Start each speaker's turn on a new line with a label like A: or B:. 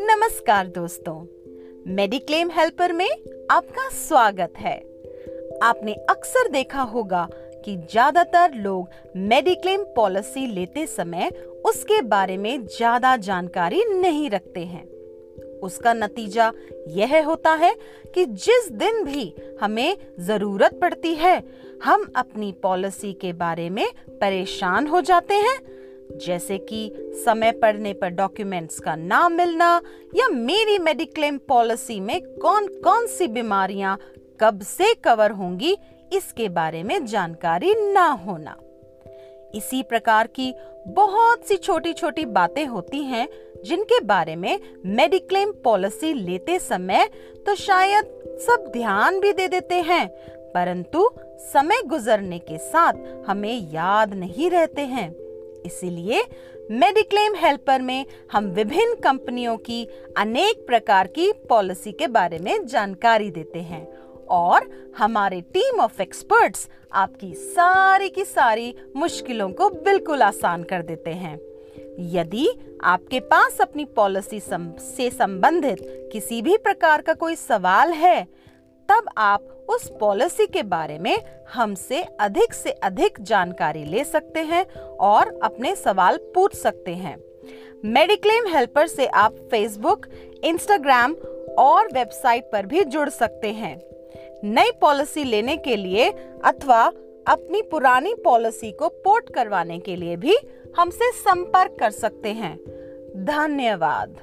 A: नमस्कार दोस्तों mediclaim helper में आपका स्वागत है। आपने अक्सर देखा होगा कि ज़्यादातर लोग मेडिक्लेम पॉलिसी लेते समय उसके बारे में ज़्यादा जानकारी नहीं रखते हैं। उसका नतीजा यह होता है कि जिस दिन भी हमें ज़रूरत पड़ती है, हम अपनी पॉलिसी के बारे में परेशान हो जाते हैं। जैसे कि समय पड़ने पर डॉक्यूमेंट्स का ना मिलना या मेरी मेडिक्लेम पॉलिसी में कौन कौन सी बीमारियाँ कब से कवर होंगी, इसके बारे में जानकारी ना होना। इसी प्रकार की बहुत सी छोटी छोटी बातें होती हैं, जिनके बारे में मेडिक्लेम पॉलिसी लेते समय तो शायद सब ध्यान भी दे देते हैं, परंतु समय गुजरने के साथ हमें याद नहीं रहते हैं। इसीलिए मेडिक्लेम हेल्पर में हम विभिन्न कंपनियों की अनेक प्रकार की पॉलिसी के बारे में जानकारी देते हैं और हमारे टीम ऑफ़ एक्सपर्ट्स आपकी सारी की सारी मुश्किलों को बिल्कुल आसान कर देते हैं। यदि आपके पास अपनी पॉलिसी से संबंधित किसी भी प्रकार का कोई सवाल है, तब आप उस पॉलिसी के बारे में हमसे अधिक से अधिक जानकारी ले सकते हैं और अपने सवाल पूछ सकते हैं। मेडिक्लेम हेल्पर से आप फेसबुक इंस्टाग्राम और वेबसाइट पर भी जुड़ सकते हैं। नई पॉलिसी लेने के लिए अथवा अपनी पुरानी पॉलिसी को पोर्ट करवाने के लिए भी हमसे संपर्क कर सकते हैं। धन्यवाद।